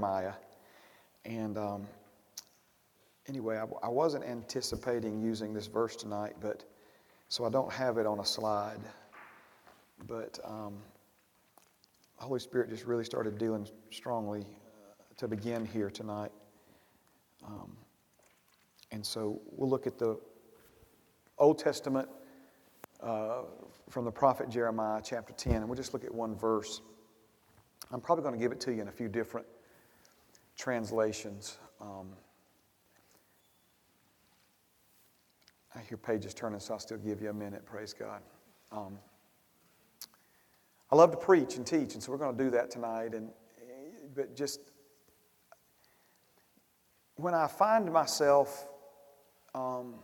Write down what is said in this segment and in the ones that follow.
Jeremiah. And um, anyway, I, I wasn't anticipating using this verse tonight, but so I don't have it on a slide. But um, the Holy Spirit just really started dealing strongly uh, to begin here tonight. Um, and so we'll look at the Old Testament uh, from the prophet Jeremiah, chapter 10, and we'll just look at one verse. I'm probably going to give it to you in a few different translations. Um, I hear pages turning, so I'll still give you a minute. Praise God. Um, I love to preach and teach, and so we're going to do that tonight. And but just when I find myself, um,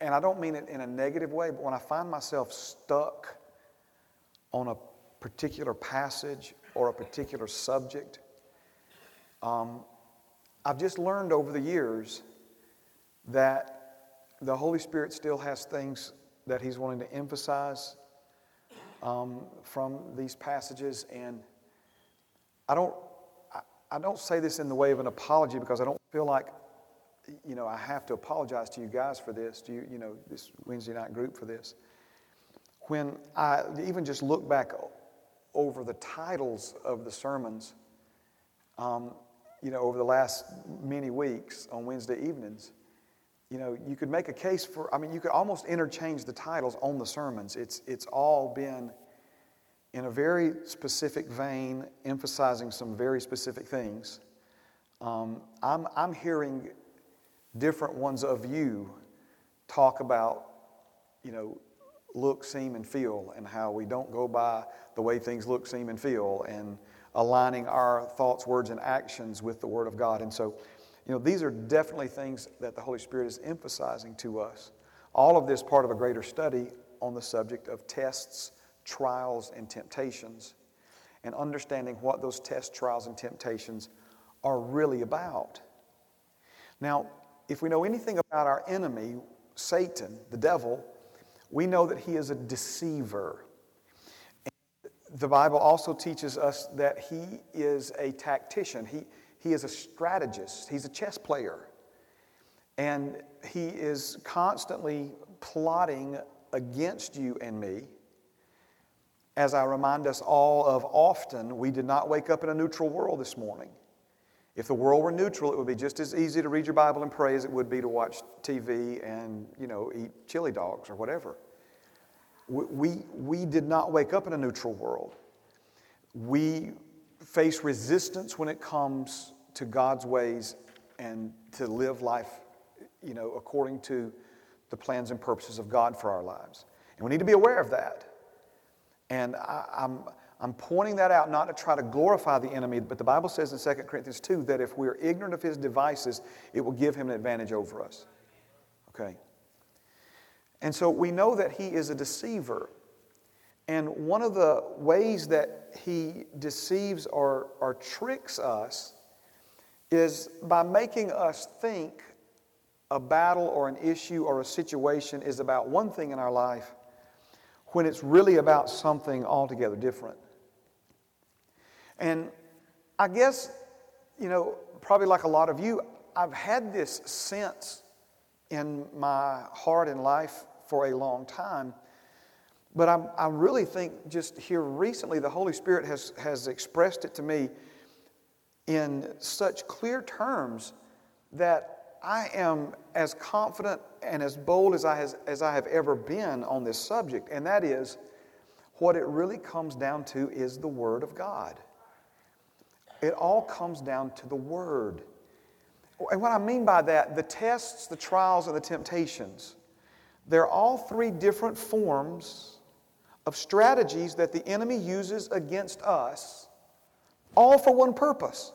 and I don't mean it in a negative way, but when I find myself stuck on a particular passage or a particular subject, um, I've just learned over the years that the Holy Spirit still has things that He's wanting to emphasize um, from these passages, and I don't. I, don't say this in the way of an apology because I don't feel like, you know, I have to apologize to you guys for this, to you, you know, this Wednesday night group for this. When I even just look back over the titles of the sermons, um, you know, over the last many weeks on Wednesday evenings, you know, you could make a case for, I mean, you could almost interchange the titles on the sermons. It's, it's all been in a very specific vein, emphasizing some very specific things. Um, I'm, I'm hearing different ones of you talk about, you know, look, seem, and feel, and how we don't go by the way things look, seem, and feel, and aligning our thoughts, words, and actions with the Word of God. And so, you know, these are definitely things that the Holy Spirit is emphasizing to us. All of this part of a greater study on the subject of tests, trials, and temptations, and understanding what those tests, trials, and temptations are really about. Now, if we know anything about our enemy, Satan, the devil, we know that he is a deceiver. The Bible also teaches us that he is a tactician. He, he is a strategist, he's a chess player. And he is constantly plotting against you and me. As I remind us all of often, we did not wake up in a neutral world this morning. If the world were neutral, it would be just as easy to read your Bible and pray as it would be to watch TV and, you know, eat chili dogs or whatever. We, we, did not wake up in a neutral world. We face resistance when it comes to God's ways and to live life, you know, according to the plans and purposes of God for our lives. And we need to be aware of that. And I, I'm, I'm pointing that out not to try to glorify the enemy, but the Bible says in 2 Corinthians 2 that if we're ignorant of his devices, it will give him an advantage over us. Okay? And so we know that he is a deceiver. And one of the ways that he deceives or, or tricks us is by making us think a battle or an issue or a situation is about one thing in our life when it's really about something altogether different. And I guess, you know, probably like a lot of you, I've had this sense in my heart and life for a long time. But I'm, i really think just here recently, the Holy Spirit has, has expressed it to me in such clear terms that I am as confident and as bold as I, has, as I have ever been on this subject, and that is what it really comes down to is the Word of God. It all comes down to the Word. And what I mean by that, the tests, the trials, and the temptations, they're all three different forms of strategies that the enemy uses against us all for one purpose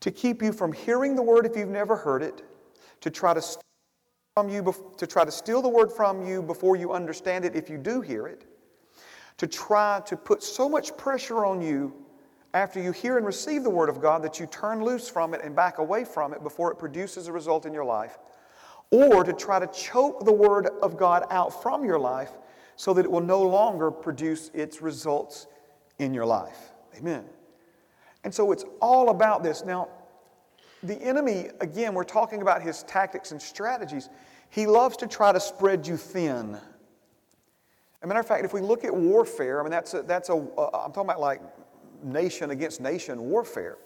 to keep you from hearing the word if you've never heard it, to try to from you to try to steal the word from you before you understand it if you do hear it, to try to put so much pressure on you after you hear and receive the word of God that you turn loose from it and back away from it before it produces a result in your life, or to try to choke the word of God out from your life so that it will no longer produce its results in your life. Amen. And so it's all about this. Now, the enemy, again, we're talking about his tactics and strategies. He loves to try to spread you thin. As a matter of fact, if we look at warfare, I mean, that's a, that's a uh, I'm talking about like nation against nation warfare.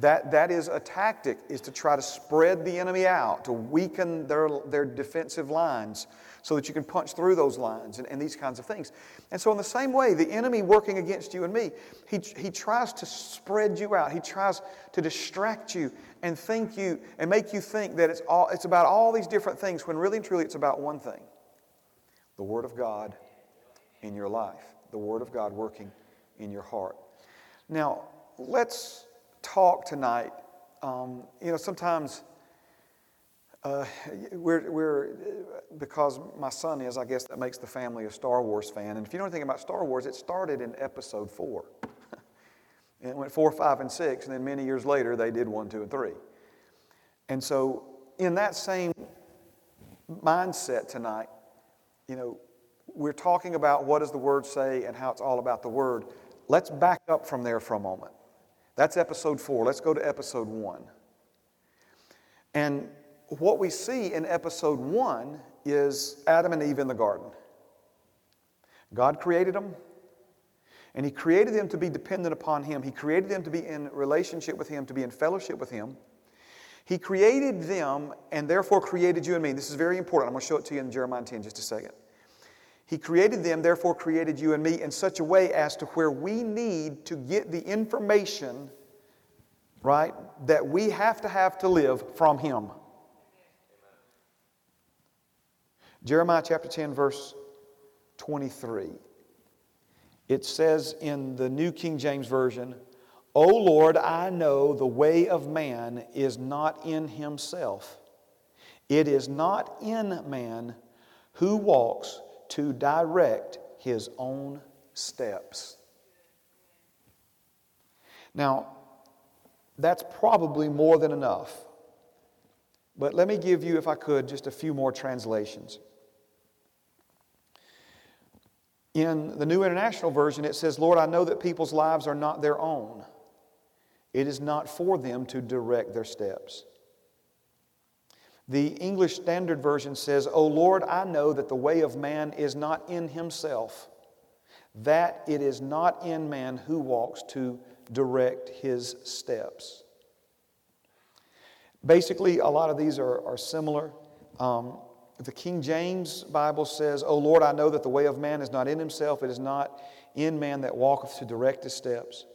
That, that is a tactic, is to try to spread the enemy out, to weaken their, their defensive lines so that you can punch through those lines and, and these kinds of things. And so, in the same way, the enemy working against you and me, he, he tries to spread you out. He tries to distract you and think you and make you think that it's, all, it's about all these different things when really and truly it's about one thing the Word of God in your life, the Word of God working in your heart. Now, let's talk tonight. Um, you know, sometimes uh, we're, we're, because my son is, I guess that makes the family a Star Wars fan. And if you know anything about Star Wars, it started in episode four. and it went four, five, and six, and then many years later they did one, two, and three. And so, in that same mindset tonight, you know, we're talking about what does the Word say and how it's all about the Word. Let's back up from there for a moment. That's episode four. Let's go to episode one. And what we see in episode one is Adam and Eve in the garden. God created them, and He created them to be dependent upon Him. He created them to be in relationship with Him, to be in fellowship with Him. He created them and therefore created you and me. This is very important. I'm going to show it to you in Jeremiah 10 just a second. He created them, therefore created you and me in such a way as to where we need to get the information, right, that we have to have to live from Him. Jeremiah chapter 10, verse 23. It says in the New King James Version, O Lord, I know the way of man is not in himself. It is not in man who walks to direct his own steps. Now, that's probably more than enough. But let me give you, if I could, just a few more translations. In the New International Version, it says, Lord, I know that people's lives are not their own. It is not for them to direct their steps. The English Standard Version says, O Lord, I know that the way of man is not in himself, that it is not in man who walks to direct his steps. Basically, a lot of these are, are similar. Um, the King James Bible says, O Lord, I know that the way of man is not in himself, it is not in man that walketh to direct his steps.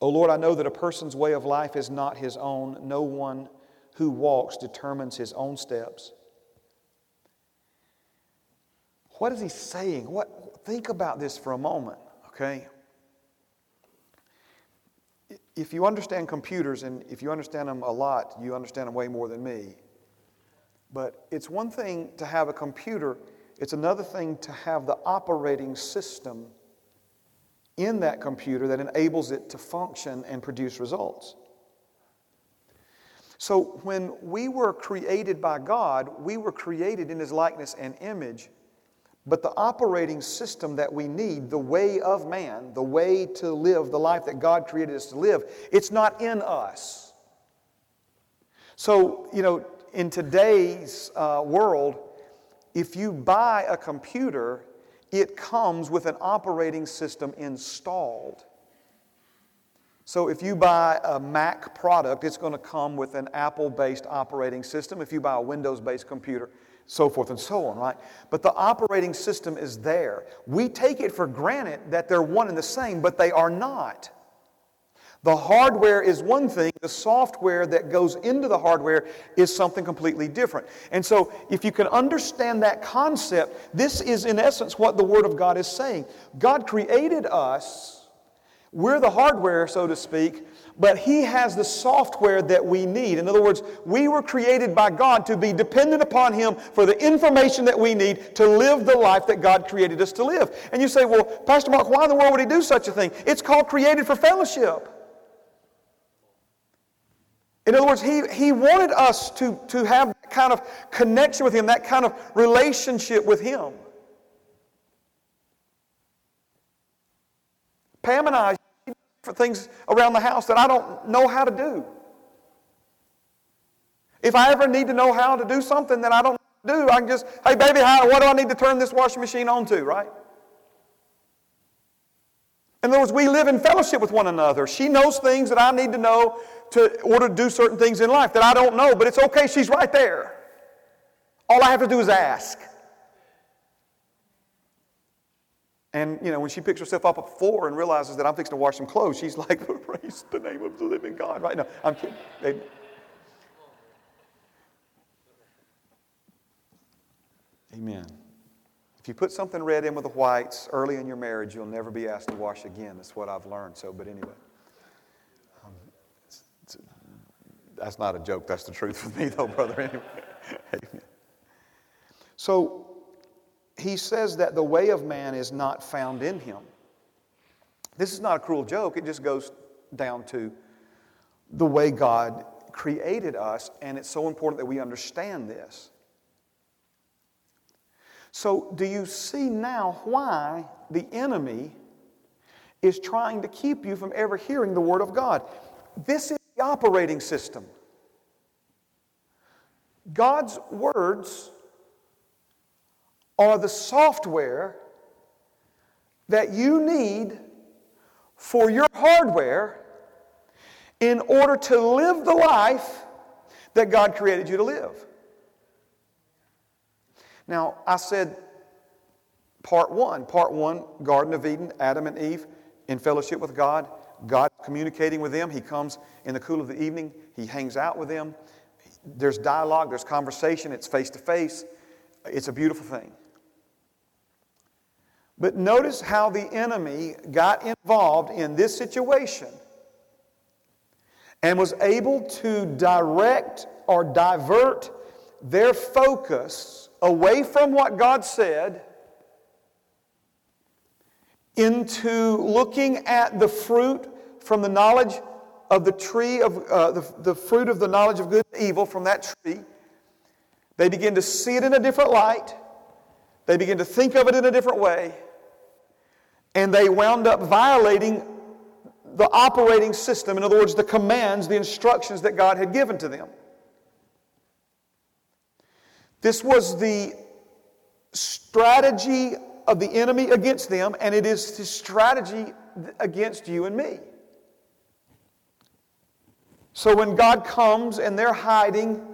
O Lord, I know that a person's way of life is not his own. No one who walks determines his own steps. What is he saying? What, think about this for a moment, okay? If you understand computers, and if you understand them a lot, you understand them way more than me. But it's one thing to have a computer, it's another thing to have the operating system in that computer that enables it to function and produce results. So, when we were created by God, we were created in His likeness and image. But the operating system that we need, the way of man, the way to live the life that God created us to live, it's not in us. So, you know, in today's uh, world, if you buy a computer, it comes with an operating system installed. So if you buy a Mac product, it's going to come with an Apple based operating system. If you buy a Windows based computer, so forth and so on, right? But the operating system is there. We take it for granted that they're one and the same, but they are not. The hardware is one thing, the software that goes into the hardware is something completely different. And so, if you can understand that concept, this is in essence what the Word of God is saying. God created us we're the hardware, so to speak, but He has the software that we need. In other words, we were created by God to be dependent upon Him for the information that we need to live the life that God created us to live. And you say, well, Pastor Mark, why in the world would He do such a thing? It's called created for fellowship. In other words, he, he wanted us to, to have that kind of connection with Him, that kind of relationship with Him. Pam and I, for things around the house that I don't know how to do. If I ever need to know how to do something that I don't do, I can just, hey, baby, how, what do I need to turn this washing machine on to, right? In other words, we live in fellowship with one another. She knows things that I need to know to order to do certain things in life that I don't know, but it's okay, she's right there. All I have to do is ask. And, you know, when she picks herself up at the floor and realizes that I'm fixing to wash some clothes, she's like, praise the name of the living God. Right now, I'm kidding. Amen. If you put something red in with the whites early in your marriage, you'll never be asked to wash again. That's what I've learned. So, but anyway, um, it's, it's, that's not a joke. That's the truth for me, though, brother. Anyway, Amen. So, he says that the way of man is not found in him. This is not a cruel joke. It just goes down to the way God created us, and it's so important that we understand this. So, do you see now why the enemy is trying to keep you from ever hearing the Word of God? This is the operating system. God's words are the software that you need for your hardware in order to live the life that God created you to live. Now, I said part one. Part one, Garden of Eden, Adam and Eve in fellowship with God. God communicating with them. He comes in the cool of the evening, He hangs out with them. There's dialogue, there's conversation, it's face to face. It's a beautiful thing. But notice how the enemy got involved in this situation and was able to direct or divert their focus away from what God said into looking at the fruit from the knowledge of the tree of uh, the, the fruit of the knowledge of good and evil from that tree. They begin to see it in a different light. They begin to think of it in a different way. And they wound up violating the operating system, in other words, the commands, the instructions that God had given to them. This was the strategy of the enemy against them, and it is the strategy against you and me. So when God comes and they're hiding,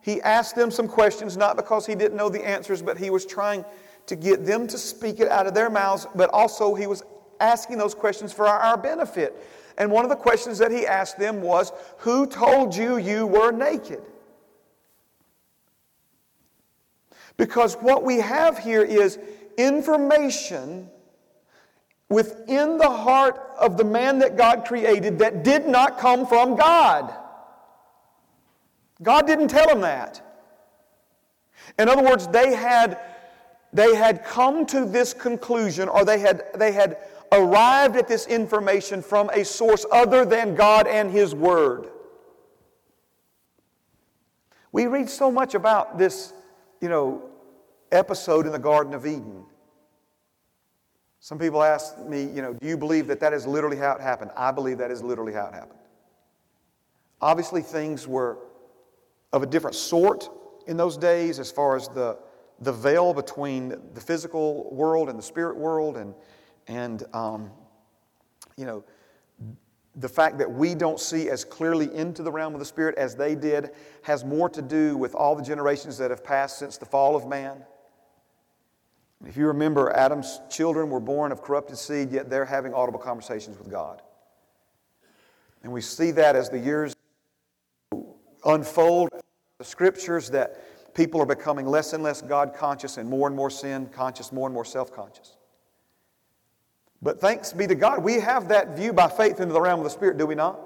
he asked them some questions, not because he didn't know the answers, but he was trying to get them to speak it out of their mouths, but also he was asking those questions for our, benefit. And one of the questions that he asked them was, Who told you you were naked? Because what we have here is information within the heart of the man that God created that did not come from God. God didn't tell him that. In other words, they had, they had come to this conclusion or they had, they had arrived at this information from a source other than God and His Word. We read so much about this, you know, episode in the Garden of Eden. Some people ask me, you know, do you believe that that is literally how it happened? I believe that is literally how it happened. Obviously, things were of a different sort in those days as far as the, the veil between the physical world and the spirit world, and, and um, you know, the fact that we don't see as clearly into the realm of the spirit as they did has more to do with all the generations that have passed since the fall of man. If you remember, Adam's children were born of corrupted seed, yet they're having audible conversations with God. And we see that as the years unfold, the scriptures that people are becoming less and less God conscious and more and more sin conscious, more and more self conscious. But thanks be to God, we have that view by faith into the realm of the Spirit, do we not?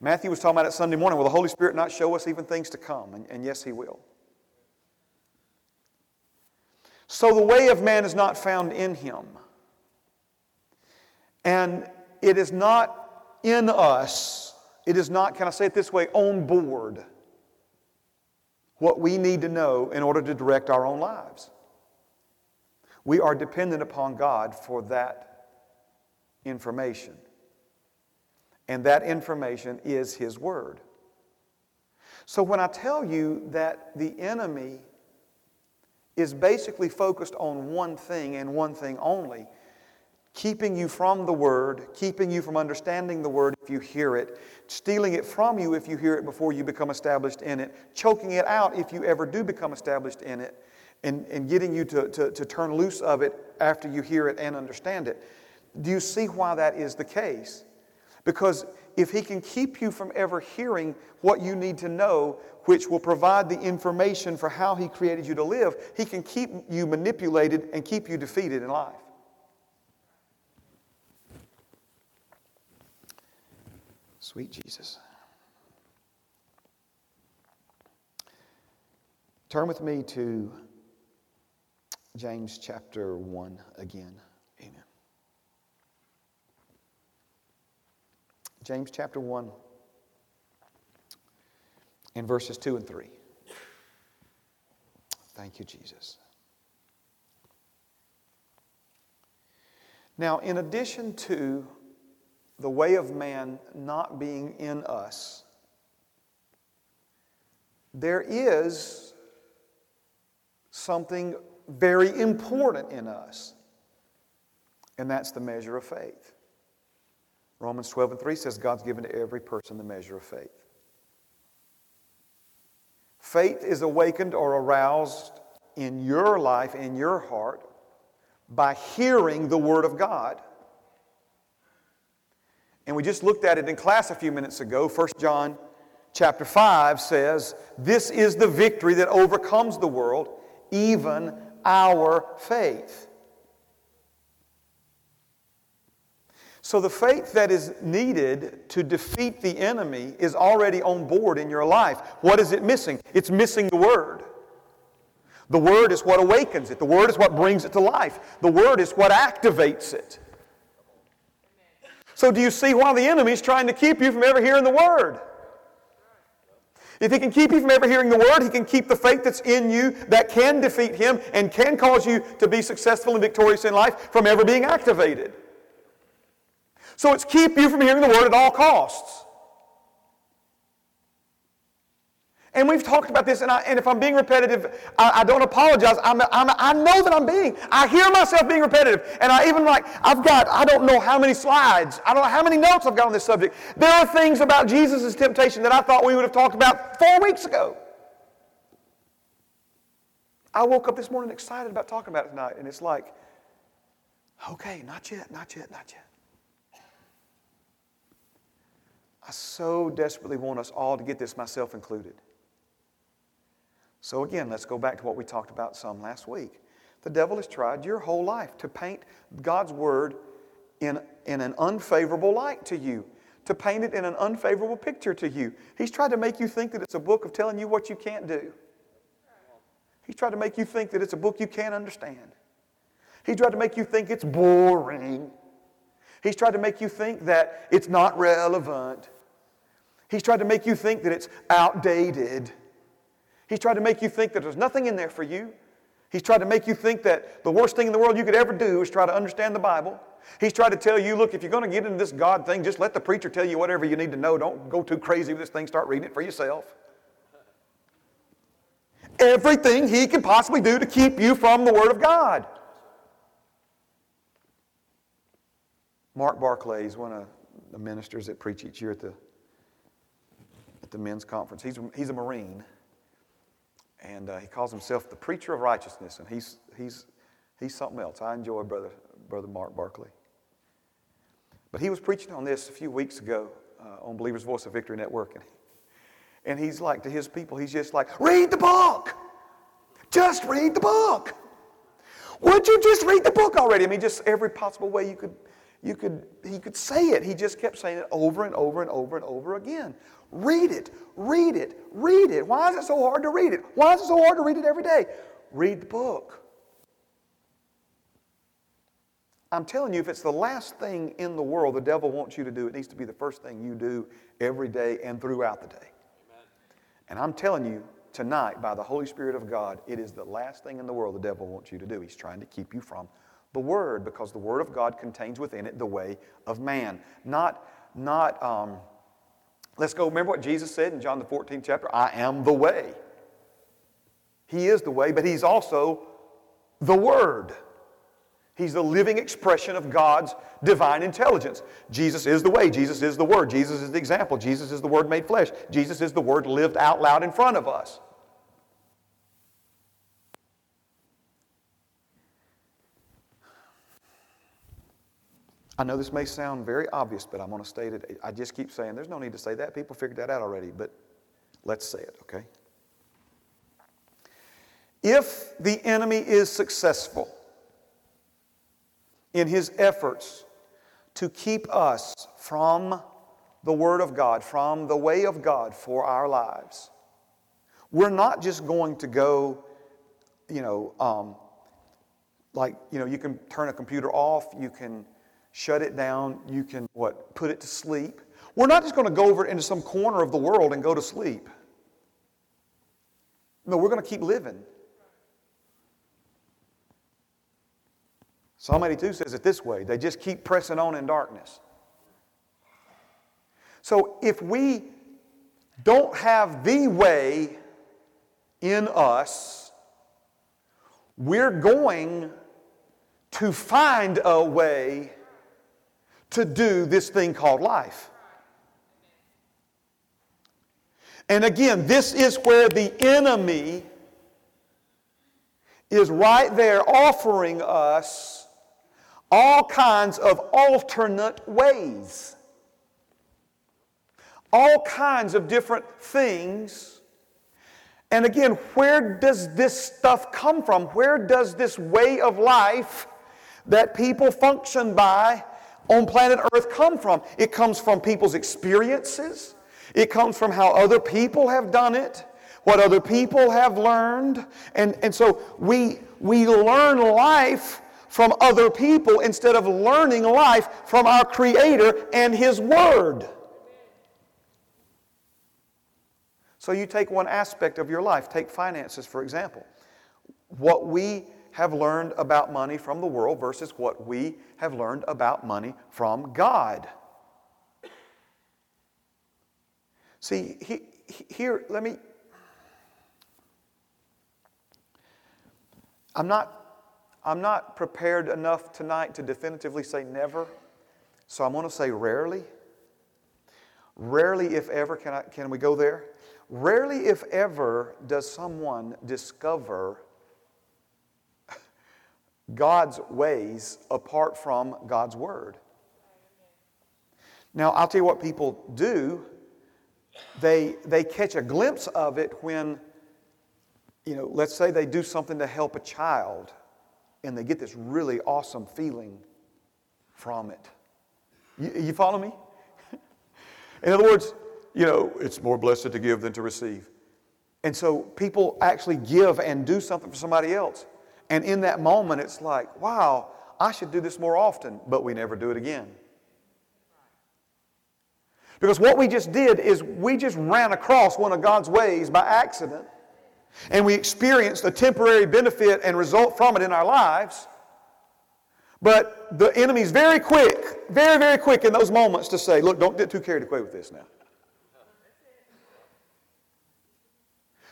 Matthew was talking about it Sunday morning. Will the Holy Spirit not show us even things to come? And, and yes, He will. So the way of man is not found in him. And it is not in us, it is not, can I say it this way, on board what we need to know in order to direct our own lives. We are dependent upon God for that information. And that information is His Word. So when I tell you that the enemy is basically focused on one thing and one thing only, keeping you from the Word, keeping you from understanding the Word if you hear it, stealing it from you if you hear it before you become established in it, choking it out if you ever do become established in it, and, and getting you to, to, to turn loose of it after you hear it and understand it. Do you see why that is the case? Because if he can keep you from ever hearing what you need to know, which will provide the information for how he created you to live, he can keep you manipulated and keep you defeated in life. Sweet Jesus. Turn with me to James chapter 1 again. Amen. James chapter 1 in verses 2 and 3. Thank you, Jesus. Now, in addition to the way of man not being in us, there is something very important in us, and that's the measure of faith. Romans 12 and 3 says God's given to every person the measure of faith. Faith is awakened or aroused in your life, in your heart, by hearing the Word of God. And we just looked at it in class a few minutes ago. 1 John chapter 5 says, This is the victory that overcomes the world, even our faith. So, the faith that is needed to defeat the enemy is already on board in your life. What is it missing? It's missing the Word. The Word is what awakens it, the Word is what brings it to life, the Word is what activates it. So, do you see why the enemy is trying to keep you from ever hearing the Word? If he can keep you from ever hearing the word, he can keep the faith that's in you that can defeat him and can cause you to be successful and victorious in life from ever being activated. So it's keep you from hearing the word at all costs. And we've talked about this, and, I, and if I'm being repetitive, I, I don't apologize. I'm, I'm, i know that I'm being. I hear myself being repetitive. And I even like, I've got, I don't know how many slides, I don't know how many notes I've got on this subject. There are things about Jesus' temptation that I thought we would have talked about four weeks ago. I woke up this morning excited about talking about it tonight, and it's like, okay, not yet, not yet, not yet. I so desperately want us all to get this, myself included. So, again, let's go back to what we talked about some last week. The devil has tried your whole life to paint God's word in, in an unfavorable light to you, to paint it in an unfavorable picture to you. He's tried to make you think that it's a book of telling you what you can't do. He's tried to make you think that it's a book you can't understand. He tried to make you think it's boring. He's tried to make you think that it's not relevant. He's tried to make you think that it's outdated. He's tried to make you think that there's nothing in there for you. He's tried to make you think that the worst thing in the world you could ever do is try to understand the Bible. He's tried to tell you, look, if you're going to get into this God thing, just let the preacher tell you whatever you need to know. Don't go too crazy with this thing. Start reading it for yourself. Everything he can possibly do to keep you from the Word of God. Mark Barclay is one of the ministers that preach each year at the, at the men's conference. He's, he's a Marine. And uh, he calls himself the preacher of righteousness, and he's, he's, he's something else. I enjoy Brother, Brother Mark Barclay. But he was preaching on this a few weeks ago uh, on Believer's Voice of Victory Network. And, and he's like, to his people, he's just like, read the book. Just read the book. Would you just read the book already? I mean, just every possible way you could, you could, he could say it. He just kept saying it over and over and over and over again. Read it, read it, read it. Why is it so hard to read it? Why is it so hard to read it every day? Read the book. I'm telling you, if it's the last thing in the world the devil wants you to do, it needs to be the first thing you do every day and throughout the day. Amen. And I'm telling you, tonight, by the Holy Spirit of God, it is the last thing in the world the devil wants you to do. He's trying to keep you from the Word because the Word of God contains within it the way of man. Not not, um, let's go, remember what Jesus said in John the 14th chapter? I am the way. He is the way, but He's also the Word. He's the living expression of God's divine intelligence. Jesus is the way. Jesus is the Word. Jesus is the example. Jesus is the Word made flesh. Jesus is the Word lived out loud in front of us. I know this may sound very obvious, but I'm going to state it. I just keep saying there's no need to say that. People figured that out already, but let's say it, okay? If the enemy is successful in his efforts to keep us from the Word of God, from the way of God for our lives, we're not just going to go, you know, um, like, you know, you can turn a computer off, you can shut it down, you can what? Put it to sleep. We're not just going to go over into some corner of the world and go to sleep. No, we're going to keep living. Psalm 82 says it this way they just keep pressing on in darkness. So if we don't have the way in us, we're going to find a way to do this thing called life. And again, this is where the enemy is right there offering us all kinds of alternate ways. All kinds of different things. And again, where does this stuff come from? Where does this way of life that people function by on planet Earth come from? It comes from people's experiences, it comes from how other people have done it, what other people have learned. And, and so we, we learn life from other people instead of learning life from our Creator and His Word. So you take one aspect of your life, take finances, for example. What we have learned about money from the world versus what we have learned about money from God. See, he, he, here, let me. I'm not, I'm not prepared enough tonight to definitively say never, so I'm going to say rarely. Rarely, if ever, can, I, can we go there? Rarely, if ever, does someone discover God's ways apart from God's Word. Now, I'll tell you what people do. They, they catch a glimpse of it when, you know, let's say they do something to help a child and they get this really awesome feeling from it. You, you follow me? In other words, you know, it's more blessed to give than to receive. And so people actually give and do something for somebody else. And in that moment, it's like, wow, I should do this more often, but we never do it again. Because what we just did is we just ran across one of God's ways by accident, and we experienced a temporary benefit and result from it in our lives. But the enemy's very quick, very, very quick in those moments to say, look, don't get too carried away with this now.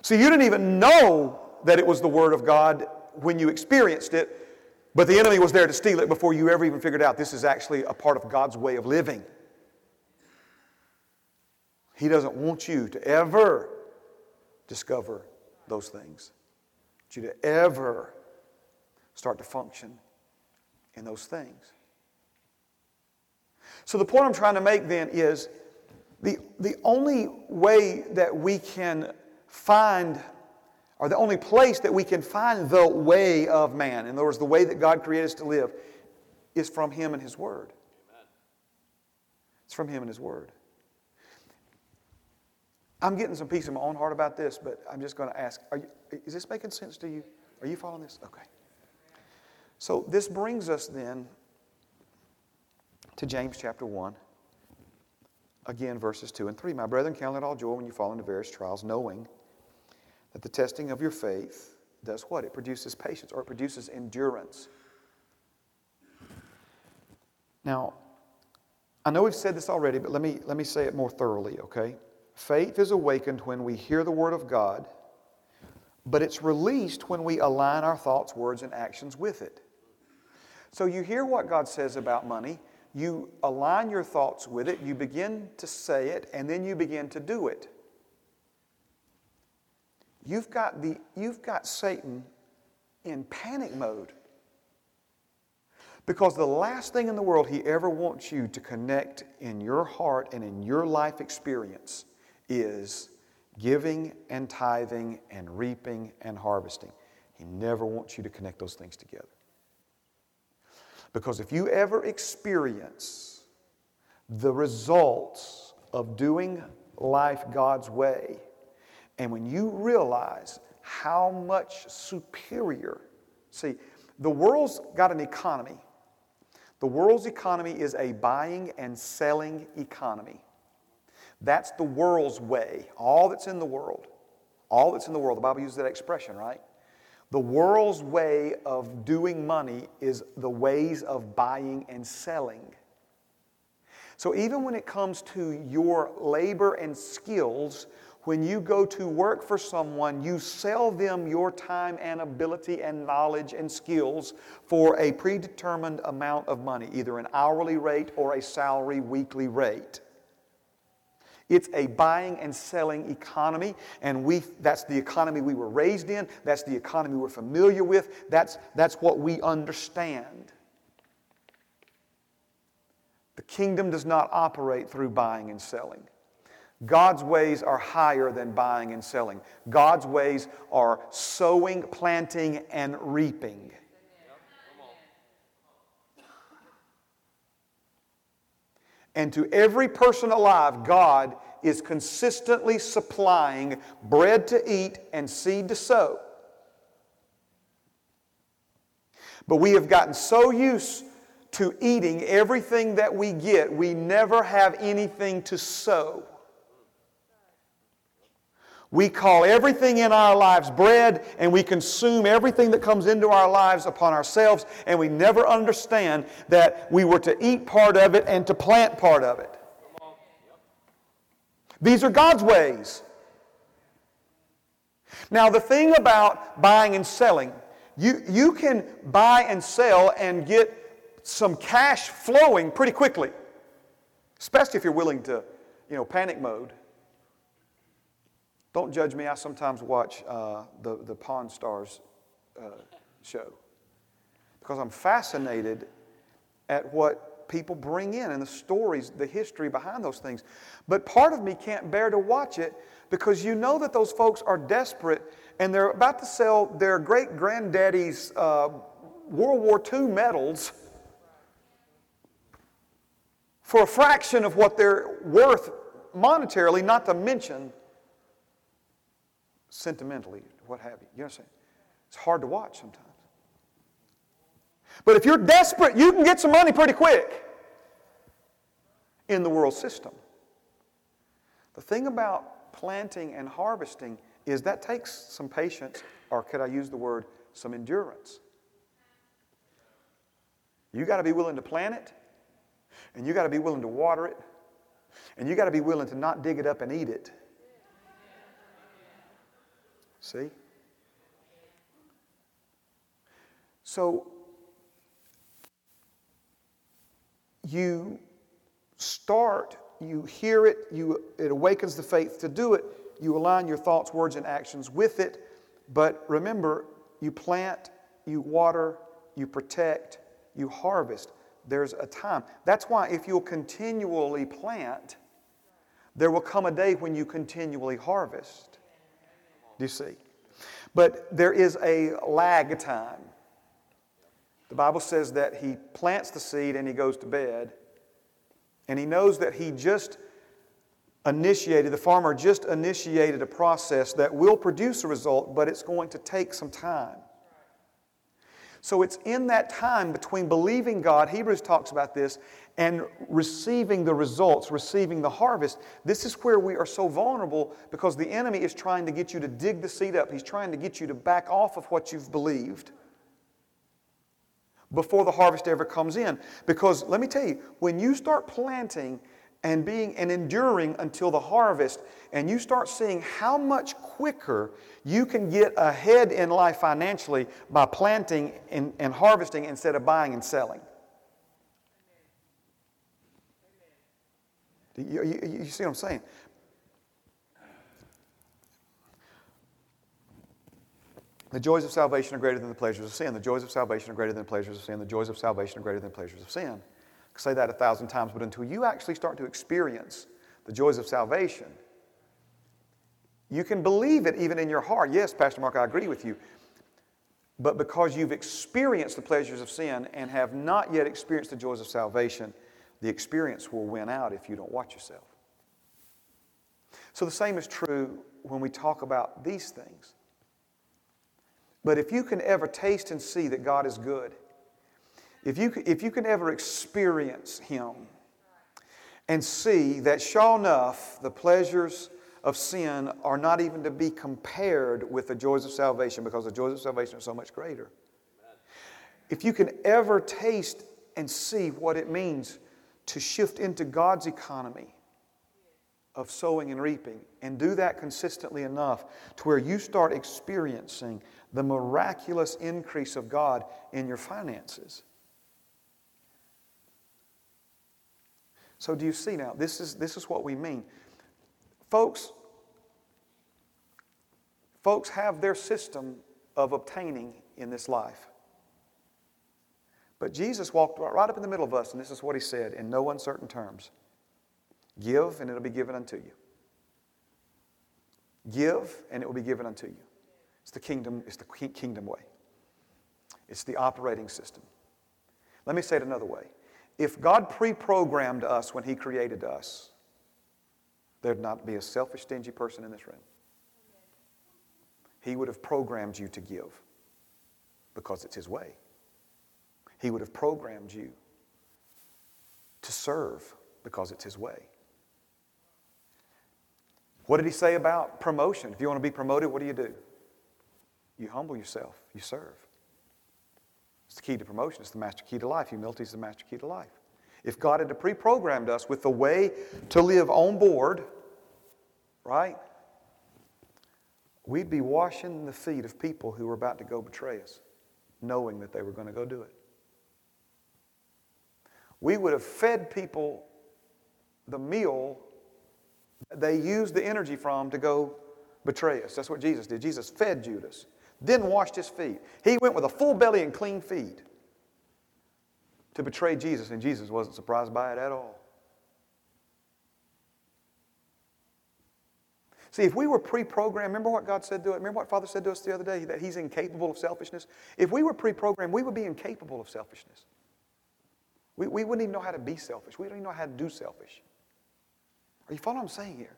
See, you didn't even know that it was the Word of God when you experienced it, but the enemy was there to steal it before you ever even figured out this is actually a part of God's way of living. He doesn't want you to ever discover those things. You to ever start to function in those things. So the point I'm trying to make then is the, the only way that we can find are the only place that we can find the way of man, in other words, the way that God created us to live, is from Him and His Word. Amen. It's from Him and His Word. I'm getting some peace in my own heart about this, but I'm just going to ask you, is this making sense to you? Are you following this? Okay. So this brings us then to James chapter 1. Again, verses 2 and 3. My brethren, count it all joy when you fall into various trials, knowing that the testing of your faith does what? It produces patience or it produces endurance. Now, I know we've said this already, but let me, let me say it more thoroughly, okay? Faith is awakened when we hear the Word of God, but it's released when we align our thoughts, words, and actions with it. So you hear what God says about money, you align your thoughts with it, you begin to say it, and then you begin to do it. You've got, the, you've got Satan in panic mode. Because the last thing in the world he ever wants you to connect in your heart and in your life experience is giving and tithing and reaping and harvesting. He never wants you to connect those things together. Because if you ever experience the results of doing life God's way, and when you realize how much superior, see, the world's got an economy. The world's economy is a buying and selling economy. That's the world's way, all that's in the world. All that's in the world. The Bible uses that expression, right? The world's way of doing money is the ways of buying and selling. So even when it comes to your labor and skills, when you go to work for someone, you sell them your time and ability and knowledge and skills for a predetermined amount of money, either an hourly rate or a salary weekly rate. It's a buying and selling economy, and we, that's the economy we were raised in, that's the economy we're familiar with, that's, that's what we understand. The kingdom does not operate through buying and selling. God's ways are higher than buying and selling. God's ways are sowing, planting, and reaping. And to every person alive, God is consistently supplying bread to eat and seed to sow. But we have gotten so used to eating everything that we get, we never have anything to sow. We call everything in our lives bread, and we consume everything that comes into our lives upon ourselves, and we never understand that we were to eat part of it and to plant part of it. These are God's ways. Now, the thing about buying and selling, you, you can buy and sell and get some cash flowing pretty quickly, especially if you're willing to, you know, panic mode. Don't judge me. I sometimes watch uh, the, the Pawn Stars uh, show because I'm fascinated at what people bring in and the stories, the history behind those things. But part of me can't bear to watch it because you know that those folks are desperate and they're about to sell their great granddaddy's uh, World War II medals for a fraction of what they're worth monetarily, not to mention sentimentally, what have you. You understand? It's hard to watch sometimes. But if you're desperate, you can get some money pretty quick in the world system. The thing about planting and harvesting is that takes some patience, or could I use the word, some endurance. You got to be willing to plant it, and you got to be willing to water it, and you got to be willing to not dig it up and eat it. See? So, you start, you hear it, you, it awakens the faith to do it, you align your thoughts, words, and actions with it. But remember, you plant, you water, you protect, you harvest. There's a time. That's why if you'll continually plant, there will come a day when you continually harvest. Do you see? But there is a lag time. The Bible says that he plants the seed and he goes to bed, and he knows that he just initiated, the farmer just initiated a process that will produce a result, but it's going to take some time. So it's in that time between believing God, Hebrews talks about this, and receiving the results, receiving the harvest. This is where we are so vulnerable because the enemy is trying to get you to dig the seed up. He's trying to get you to back off of what you've believed. before the harvest ever comes in. Because let me tell you, when you start planting and being and enduring until the harvest, and you start seeing how much quicker you can get ahead in life financially by planting and, and harvesting instead of buying and selling. You, you, you see what I'm saying? The joys of salvation are greater than the pleasures of sin. The joys of salvation are greater than the pleasures of sin. The joys of salvation are greater than the pleasures of sin. I say that a thousand times, but until you actually start to experience the joys of salvation, you can believe it even in your heart. Yes, Pastor Mark, I agree with you. But because you've experienced the pleasures of sin and have not yet experienced the joys of salvation, the experience will win out if you don't watch yourself. So the same is true when we talk about these things. But if you can ever taste and see that God is good, if you, if you can ever experience Him and see that, sure enough, the pleasures of sin are not even to be compared with the joys of salvation because the joys of salvation are so much greater. If you can ever taste and see what it means to shift into God's economy of sowing and reaping and do that consistently enough to where you start experiencing the miraculous increase of God in your finances. So, do you see now? This is, this is what we mean. Folks, folks have their system of obtaining in this life. But Jesus walked right up in the middle of us, and this is what he said in no uncertain terms Give, and it'll be given unto you. Give, and it will be given unto you. It's the kingdom, it's the kingdom way. It's the operating system. Let me say it another way. If God pre programmed us when He created us, there'd not be a selfish, stingy person in this room. He would have programmed you to give because it's His way. He would have programmed you to serve because it's His way. What did He say about promotion? If you want to be promoted, what do you do? You humble yourself, you serve. It's the key to promotion, it's the master key to life. Humility is the master key to life. If God had pre programmed us with the way to live on board, right, we'd be washing the feet of people who were about to go betray us, knowing that they were going to go do it. We would have fed people the meal they used the energy from to go betray us. That's what Jesus did. Jesus fed Judas then washed his feet. He went with a full belly and clean feet to betray Jesus, and Jesus wasn't surprised by it at all. See, if we were pre programmed, remember what God said to it? Remember what Father said to us the other day? That He's incapable of selfishness? If we were pre programmed, we would be incapable of selfishness. We, we wouldn't even know how to be selfish. We don't even know how to do selfish. Are you following what I'm saying here?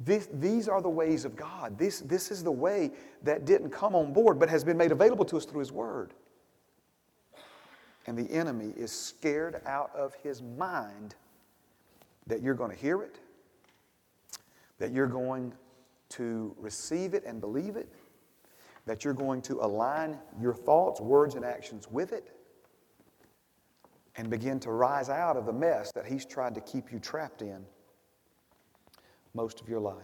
This, these are the ways of God. This, this is the way that didn't come on board, but has been made available to us through His Word. And the enemy is scared out of his mind that you're going to hear it, that you're going to receive it and believe it, that you're going to align your thoughts, words, and actions with it, and begin to rise out of the mess that he's tried to keep you trapped in most of your life.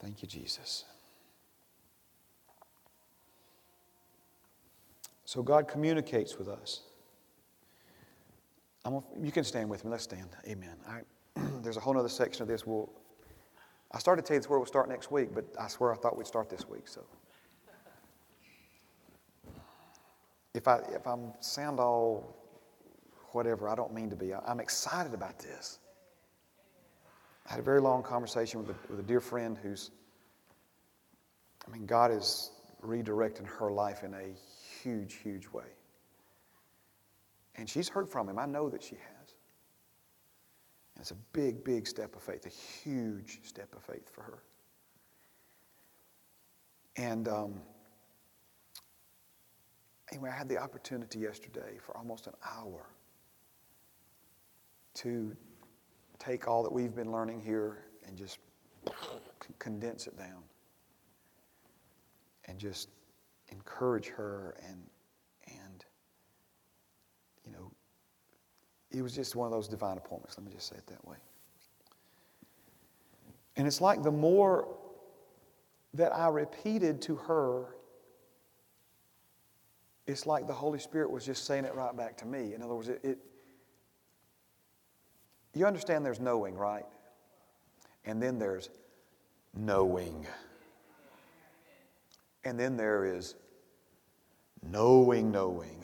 Thank you, Jesus. So God communicates with us. A, you can stand with me. Let's stand. Amen. there's a whole other section of this. We'll, I started to tell you this where we'll start next week, but I swear I thought we'd start this week. So. If I if I'm sound all whatever, I don't mean to be. I'm excited about this. I had a very long conversation with a, with a dear friend who's, I mean, God is redirecting her life in a huge, huge way. And she's heard from him. I know that she has. And it's a big, big step of faith, a huge step of faith for her. And um, Anyway, I had the opportunity yesterday for almost an hour to take all that we've been learning here and just condense it down and just encourage her and and you know it was just one of those divine appointments let me just say it that way. And it's like the more that i repeated to her it's like the holy spirit was just saying it right back to me in other words it, it you understand there's knowing right and then there's knowing and then there is knowing, knowing.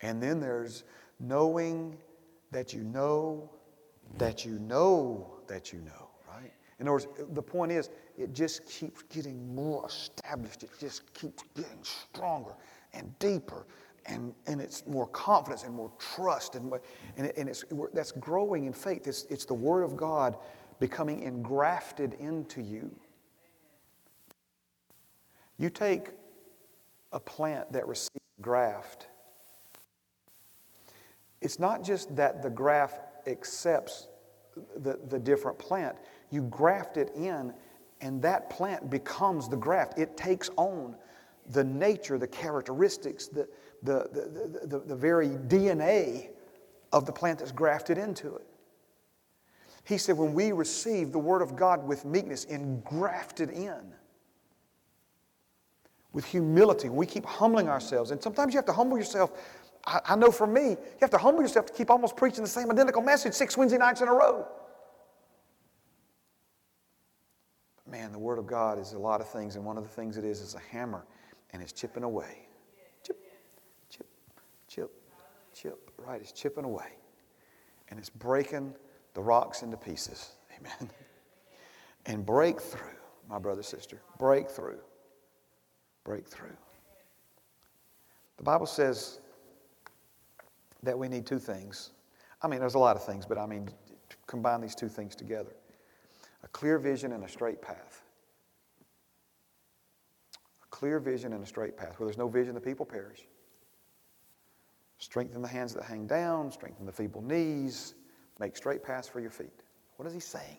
And then there's knowing that you know that you know that you know? In other words, the point is, it just keeps getting more established. It just keeps getting stronger and deeper. And, and it's more confidence and more trust. And, and, and it's, that's growing in faith. It's, it's the Word of God becoming engrafted into you. You take a plant that receives graft, it's not just that the graft accepts the, the different plant, you graft it in, and that plant becomes the graft. It takes on the nature, the characteristics, the, the, the, the, the very DNA of the plant that's grafted into it. He said, when we receive the Word of God with meekness, engrafted in, with humility. We keep humbling ourselves. And sometimes you have to humble yourself. I, I, know for me, you have to humble yourself to keep almost preaching the same identical message six Wednesday nights in a row. But man, the Word of God is a lot of things, and one of the things it is is a hammer, and it's chipping away. Chip, chip, chip, chip. Right, it's chipping away. And it's breaking the rocks into pieces. Amen. And breakthrough, my brother, sister, breakthrough breakthrough. The Bible says that we need two things. I mean, there's a lot of things, but I mean, combine these two things together a clear vision and a straight path. A clear vision and a straight path. Where there's no vision, the people perish. Strengthen the hands that hang down, strengthen the feeble knees, make straight paths for your feet. What is he saying?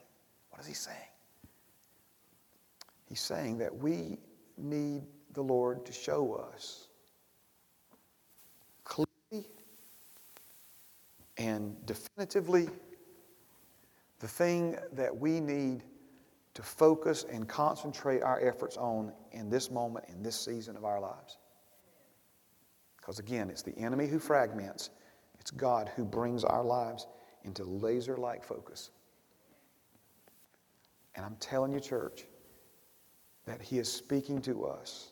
What is he saying? He's saying that we need the Lord to show us clearly and definitively the thing that we need to focus and concentrate our efforts on in this moment, in this season of our lives. Because again, it's the enemy who fragments, it's God who brings our lives into laser like focus. And I'm telling you, church, that He is speaking to us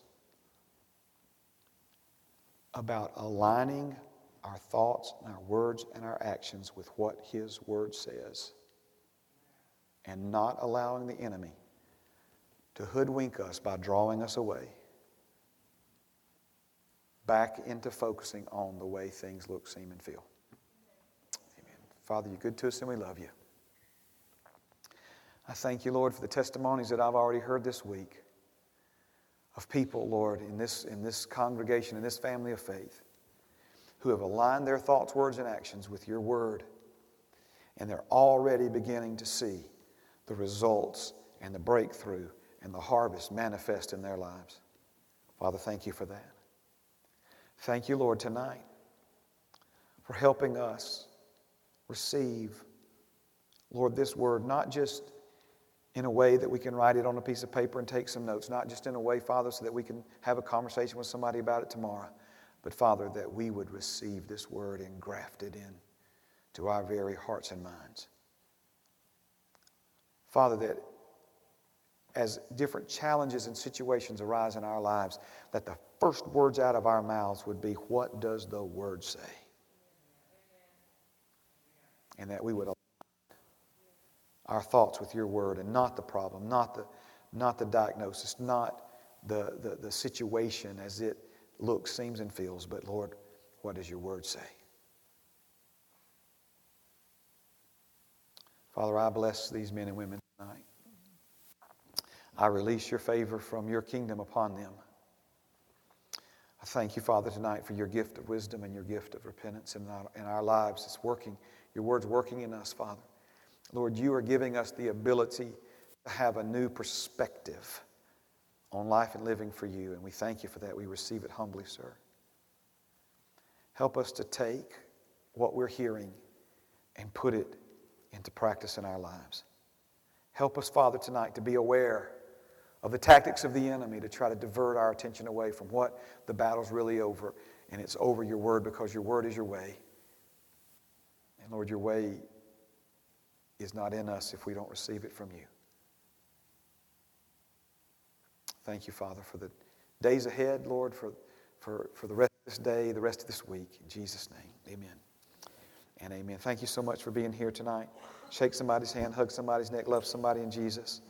about aligning our thoughts and our words and our actions with what His Word says and not allowing the enemy to hoodwink us by drawing us away back into focusing on the way things look, seem, and feel. Amen. Father, you're good to us and we love you. I thank you, Lord, for the testimonies that I've already heard this week of people, Lord, in this, in this congregation, in this family of faith, who have aligned their thoughts, words, and actions with your word. And they're already beginning to see the results and the breakthrough and the harvest manifest in their lives. Father, thank you for that. Thank you, Lord, tonight for helping us receive, Lord, this word, not just in a way that we can write it on a piece of paper and take some notes, not just in a way, Father, so that we can have a conversation with somebody about it tomorrow, but Father, that we would receive this word and graft it in to our very hearts and minds. Father, that as different challenges and situations arise in our lives, that the first words out of our mouths would be, What does the word say? And that we would our thoughts with your word and not the problem, not the, not the diagnosis, not the, the, the situation as it looks, seems, and feels, but Lord, what does your word say? Father, I bless these men and women. I release your favor from your kingdom upon them. I thank you, Father, tonight for your gift of wisdom and your gift of repentance in our, lives. It's working. Your word's working in us, Father. Lord, you are giving us the ability to have a new perspective on life and living for you, and we thank you for that. We receive it humbly, sir. Help us to take what we're hearing and put it into practice in our lives. Help us, Father, tonight to be aware of the tactics of the enemy to try to divert our attention away from what the battle's really over. And it's over your word because your word is your way. And Lord, your way is not in us if we don't receive it from you. Thank you, Father, for the days ahead, Lord, for, for, for the rest of this day, the rest of this week. In Jesus' name, amen and amen. Thank you so much for being here tonight. Shake somebody's hand, hug somebody's neck, love somebody in Jesus.